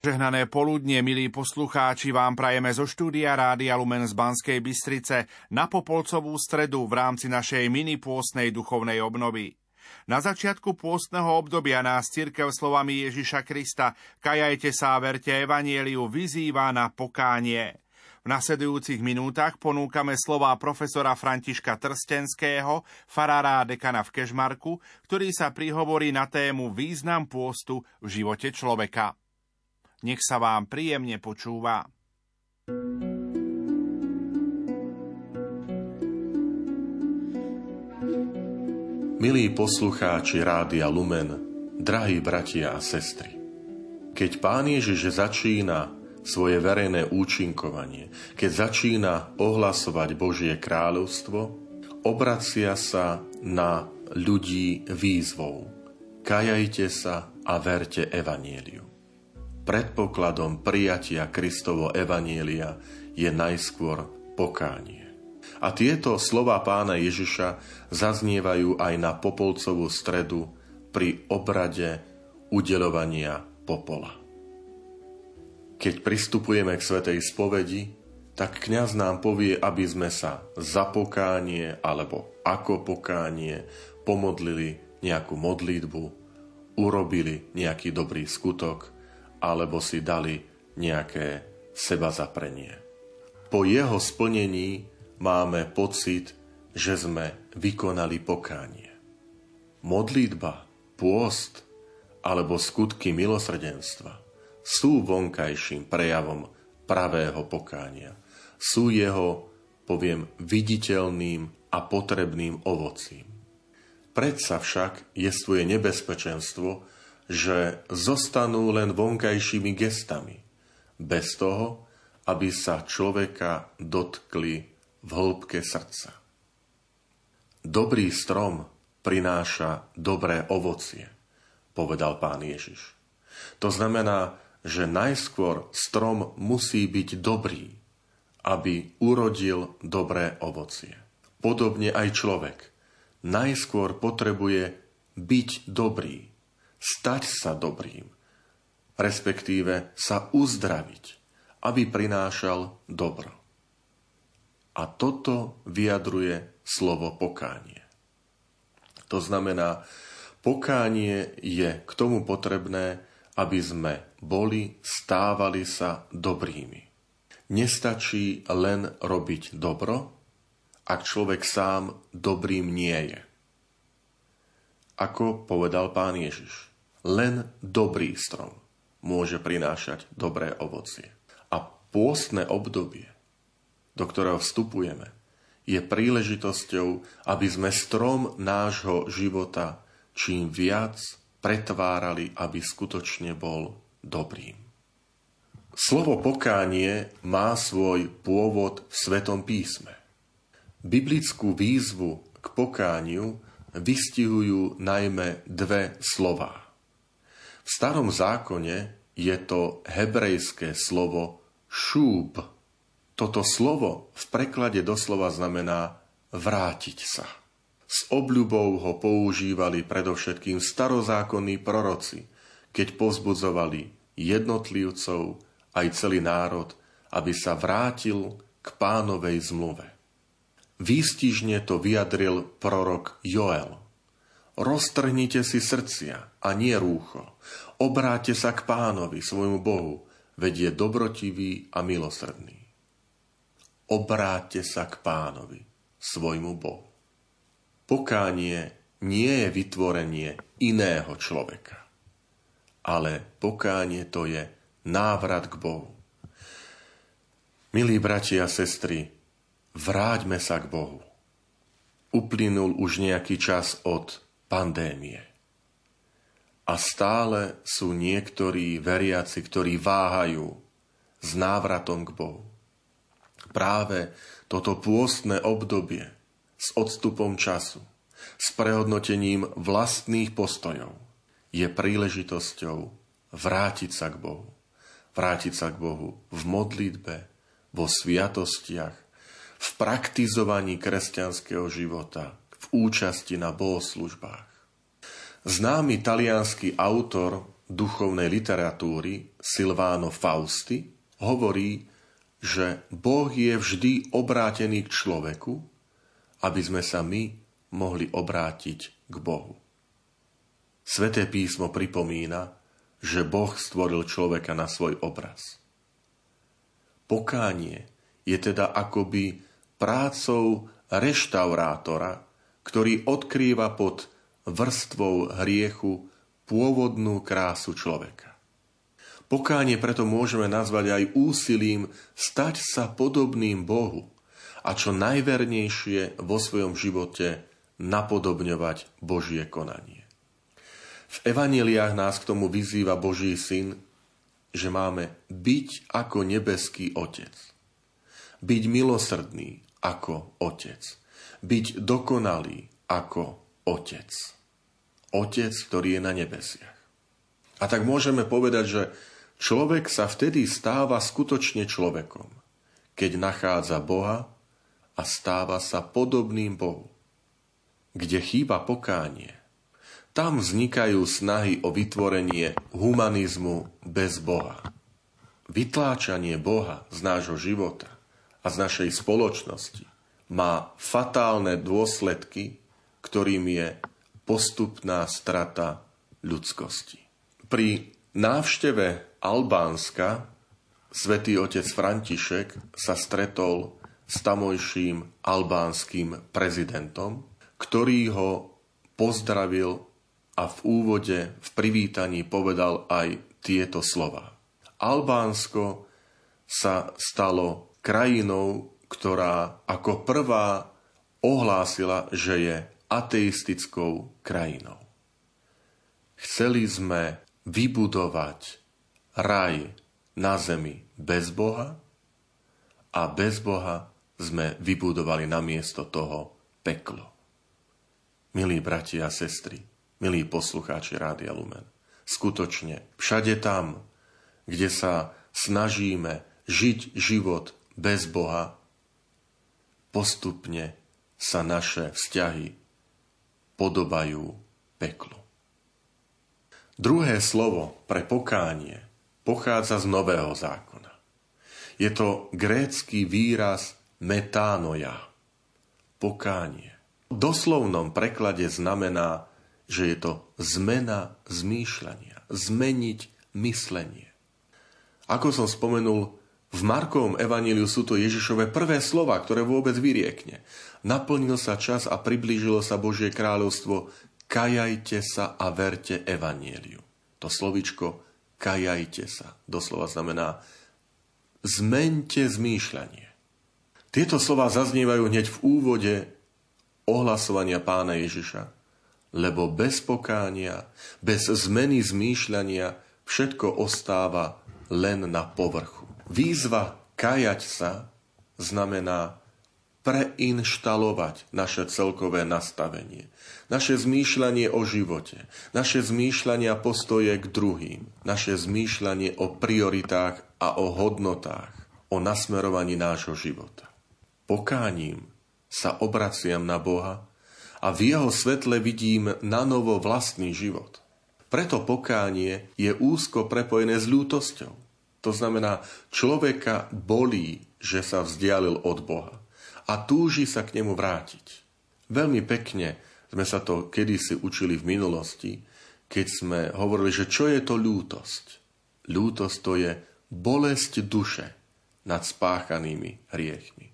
Žehnané poludnie, milí poslucháči, vám prajeme zo štúdia Rádia Lumen z Banskej Bystrice na Popolcovú stredu v rámci našej mini pôstnej duchovnej obnovy. Na začiatku pôstneho obdobia nás cirkev slovami Ježiša Krista Kajajte sa a verte Evanieliu vyzýva na pokánie. V nasledujúcich minútach ponúkame slová profesora Františka Trstenského, farára a dekana v Kežmarku, ktorý sa prihovorí na tému význam pôstu v živote človeka. Nech sa vám príjemne počúva. Milí poslucháči Rádia Lumen, drahí bratia a sestry, keď Pán Ježiš začína svoje verejné účinkovanie, keď začína ohlasovať Božie kráľovstvo, obracia sa na ľudí výzvou. Kajajte sa a verte Evanieliu predpokladom prijatia Kristovo evanielia je najskôr pokánie. A tieto slova pána Ježiša zaznievajú aj na Popolcovú stredu pri obrade udelovania popola. Keď pristupujeme k svetej spovedi, tak kňaz nám povie, aby sme sa za pokánie alebo ako pokánie pomodlili nejakú modlitbu, urobili nejaký dobrý skutok – alebo si dali nejaké seba zaprenie. Po jeho splnení máme pocit, že sme vykonali pokánie. Modlitba, pôst alebo skutky milosrdenstva sú vonkajším prejavom pravého pokánia. Sú jeho, poviem, viditeľným a potrebným ovocím. Predsa však je svoje nebezpečenstvo, že zostanú len vonkajšími gestami, bez toho, aby sa človeka dotkli v hĺbke srdca. Dobrý strom prináša dobré ovocie, povedal pán Ježiš. To znamená, že najskôr strom musí byť dobrý, aby urodil dobré ovocie. Podobne aj človek najskôr potrebuje byť dobrý, stať sa dobrým, respektíve sa uzdraviť, aby prinášal dobro. A toto vyjadruje slovo pokánie. To znamená, pokánie je k tomu potrebné, aby sme boli, stávali sa dobrými. Nestačí len robiť dobro, ak človek sám dobrým nie je. Ako povedal pán Ježiš. Len dobrý strom môže prinášať dobré ovocie. A pôstne obdobie, do ktorého vstupujeme, je príležitosťou, aby sme strom nášho života čím viac pretvárali, aby skutočne bol dobrým. Slovo pokánie má svoj pôvod v Svetom písme. Biblickú výzvu k pokániu vystihujú najmä dve slová. V starom zákone je to hebrejské slovo šúb. Toto slovo v preklade doslova znamená vrátiť sa. S obľubou ho používali predovšetkým starozákonní proroci, keď pozbudzovali jednotlivcov aj celý národ, aby sa vrátil k pánovej zmluve. Výstižne to vyjadril prorok Joel. Roztrhnite si srdcia a nie rúcho. Obráte sa k pánovi, svojmu Bohu, veď je dobrotivý a milosrdný. Obráte sa k pánovi, svojmu Bohu. Pokánie nie je vytvorenie iného človeka, ale pokánie to je návrat k Bohu. Milí bratia a sestry, vráťme sa k Bohu. Uplynul už nejaký čas od pandémie. A stále sú niektorí veriaci, ktorí váhajú s návratom k Bohu. Práve toto pôstne obdobie s odstupom času, s prehodnotením vlastných postojov je príležitosťou vrátiť sa k Bohu. Vrátiť sa k Bohu v modlitbe, vo sviatostiach, v praktizovaní kresťanského života, účasti na bohoslužbách. Známy talianský autor duchovnej literatúry Silvano Fausti hovorí, že Boh je vždy obrátený k človeku, aby sme sa my mohli obrátiť k Bohu. Sveté písmo pripomína, že Boh stvoril človeka na svoj obraz. Pokánie je teda akoby prácou reštaurátora, ktorý odkrýva pod vrstvou hriechu pôvodnú krásu človeka. Pokánie preto môžeme nazvať aj úsilím stať sa podobným Bohu a čo najvernejšie vo svojom živote napodobňovať Božie konanie. V evaneliách nás k tomu vyzýva Boží syn, že máme byť ako nebeský Otec. Byť milosrdný ako Otec. Byť dokonalý ako Otec. Otec, ktorý je na nebesiach. A tak môžeme povedať, že človek sa vtedy stáva skutočne človekom, keď nachádza Boha a stáva sa podobným Bohu. Kde chýba pokánie, tam vznikajú snahy o vytvorenie humanizmu bez Boha. Vytláčanie Boha z nášho života a z našej spoločnosti má fatálne dôsledky, ktorým je postupná strata ľudskosti. Pri návšteve Albánska svätý otec František sa stretol s tamojším albánskym prezidentom, ktorý ho pozdravil a v úvode, v privítaní povedal aj tieto slova. Albánsko sa stalo krajinou, ktorá ako prvá ohlásila, že je ateistickou krajinou. Chceli sme vybudovať raj na zemi bez Boha a bez Boha sme vybudovali na miesto toho peklo. Milí bratia a sestry, milí poslucháči Rádia Lumen, skutočne všade tam, kde sa snažíme žiť život bez Boha, postupne sa naše vzťahy podobajú peklu. Druhé slovo pre pokánie pochádza z Nového zákona. Je to grécky výraz metánoja, pokánie. V doslovnom preklade znamená, že je to zmena zmýšľania, zmeniť myslenie. Ako som spomenul, v Markovom evaníliu sú to Ježišové prvé slova, ktoré vôbec vyriekne. Naplnil sa čas a priblížilo sa Božie kráľovstvo. Kajajte sa a verte evaníliu. To slovičko kajajte sa doslova znamená zmente zmýšľanie. Tieto slova zaznievajú hneď v úvode ohlasovania pána Ježiša, lebo bez pokánia, bez zmeny zmýšľania všetko ostáva len na povrchu. Výzva kajať sa znamená preinštalovať naše celkové nastavenie, naše zmýšľanie o živote, naše zmýšľanie a postoje k druhým, naše zmýšľanie o prioritách a o hodnotách, o nasmerovaní nášho života. Pokáním sa obraciam na Boha a v jeho svetle vidím na novo vlastný život. Preto pokánie je úzko prepojené s ľútosťou. To znamená, človeka bolí, že sa vzdialil od Boha a túži sa k nemu vrátiť. Veľmi pekne sme sa to kedysi učili v minulosti, keď sme hovorili, že čo je to ľútosť. Ľútosť to je bolesť duše nad spáchanými hriechmi.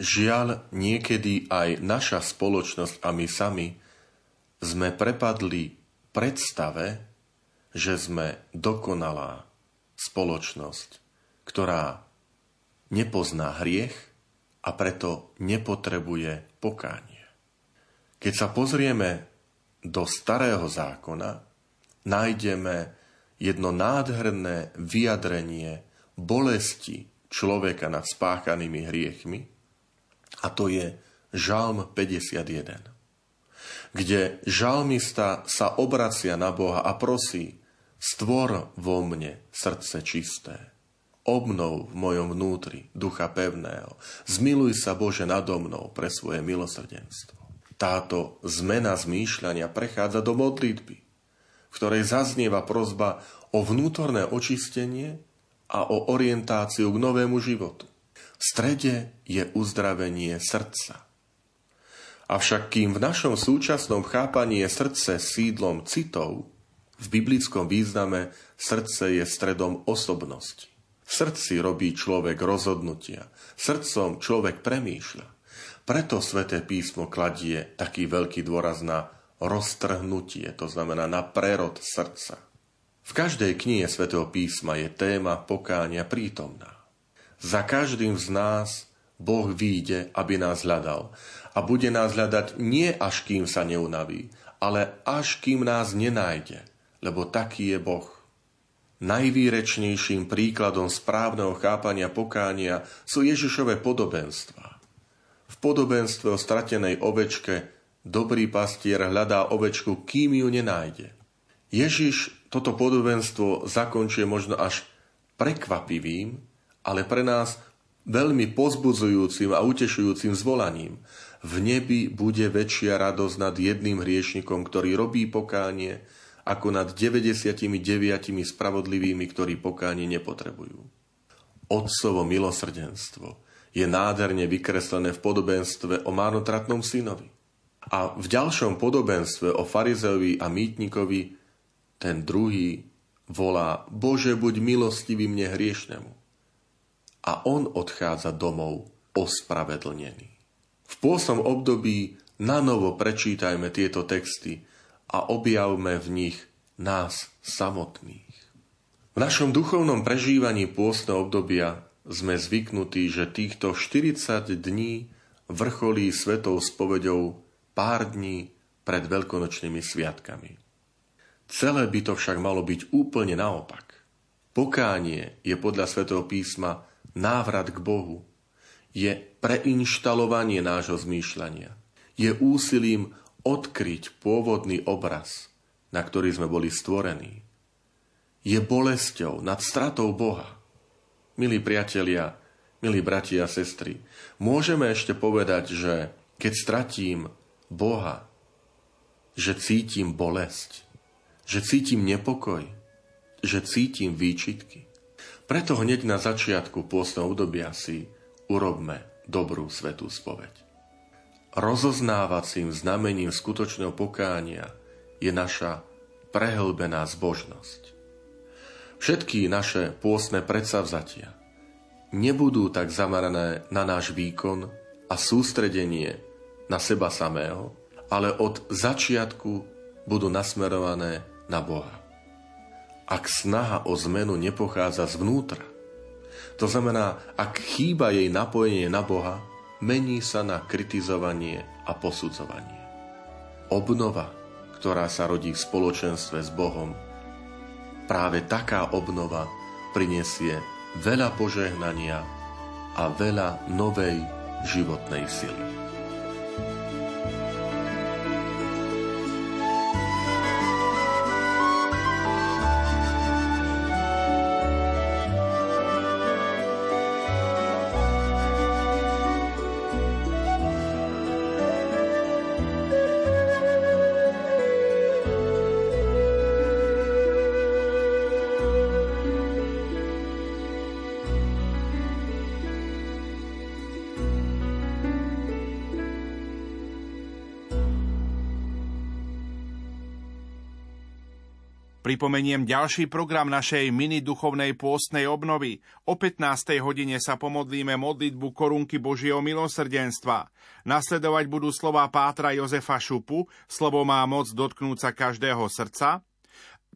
Žiaľ, niekedy aj naša spoločnosť a my sami sme prepadli predstave, že sme dokonalá, spoločnosť, ktorá nepozná hriech a preto nepotrebuje pokánie. Keď sa pozrieme do starého zákona, nájdeme jedno nádherné vyjadrenie bolesti človeka nad spáchanými hriechmi, a to je Žalm 51, kde žalmista sa obracia na Boha a prosí, Stvor vo mne srdce čisté. Obnov v mojom vnútri ducha pevného. Zmiluj sa Bože nado mnou pre svoje milosrdenstvo. Táto zmena zmýšľania prechádza do modlitby. v ktorej zaznieva prozba o vnútorné očistenie a o orientáciu k novému životu. V strede je uzdravenie srdca. Avšak kým v našom súčasnom chápaní je srdce sídlom citov, v biblickom význame srdce je stredom osobnosti. V srdci robí človek rozhodnutia, srdcom človek premýšľa. Preto sväté písmo kladie taký veľký dôraz na roztrhnutie, to znamená na prerod srdca. V každej knihe svätého písma je téma pokánia prítomná. Za každým z nás Boh výjde, aby nás hľadal. A bude nás hľadať nie až kým sa neunaví, ale až kým nás nenájde, lebo taký je Boh. Najvýrečnejším príkladom správneho chápania pokánia sú Ježišové podobenstva. V podobenstve o stratenej ovečke dobrý pastier hľadá ovečku, kým ju nenájde. Ježiš toto podobenstvo zakončuje možno až prekvapivým, ale pre nás veľmi pozbudzujúcim a utešujúcim zvolaním. V nebi bude väčšia radosť nad jedným hriešnikom, ktorý robí pokánie, ako nad 99 spravodlivými, ktorí pokánie nepotrebujú. Otcovo milosrdenstvo je nádherne vykreslené v podobenstve o márnotratnom synovi. A v ďalšom podobenstve o farizeovi a mýtnikovi ten druhý volá Bože, buď milostivý mne hriešnemu. A on odchádza domov ospravedlnený. V pôsom období na novo prečítajme tieto texty a objavme v nich nás samotných. V našom duchovnom prežívaní pôstneho obdobia sme zvyknutí, že týchto 40 dní vrcholí svetou spovedou pár dní pred veľkonočnými sviatkami. Celé by to však malo byť úplne naopak. Pokánie je podľa svätého písma návrat k Bohu, je preinštalovanie nášho zmýšľania, je úsilím odkryť pôvodný obraz, na ktorý sme boli stvorení. Je bolesťou nad stratou Boha. Milí priatelia, milí bratia a sestry, môžeme ešte povedať, že keď stratím Boha, že cítim bolesť, že cítim nepokoj, že cítim výčitky. Preto hneď na začiatku pôstneho obdobia si urobme dobrú svetú spoveď. Rozoznávacím znamením skutočného pokánia je naša prehlbená zbožnosť. Všetky naše pôstne predsavzatia nebudú tak zamerané na náš výkon a sústredenie na seba samého, ale od začiatku budú nasmerované na Boha. Ak snaha o zmenu nepochádza zvnútra, to znamená, ak chýba jej napojenie na Boha, mení sa na kritizovanie a posudzovanie. Obnova, ktorá sa rodí v spoločenstve s Bohom, práve taká obnova prinesie veľa požehnania a veľa novej životnej sily. Pripomeniem ďalší program našej mini duchovnej pôstnej obnovy. O 15. hodine sa pomodlíme modlitbu korunky Božieho milosrdenstva. Nasledovať budú slova Pátra Jozefa Šupu, slovo má moc dotknúť sa každého srdca.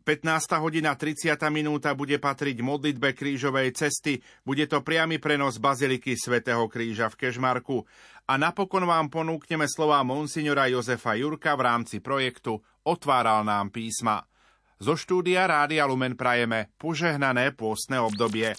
15. hodina 30. minúta bude patriť modlitbe krížovej cesty. Bude to priamy prenos Baziliky svätého Kríža v Kežmarku. A napokon vám ponúkneme slova monsignora Jozefa Jurka v rámci projektu Otváral nám písma. Zo štúdia Rádia Lumen prajeme požehnané pôstne obdobie.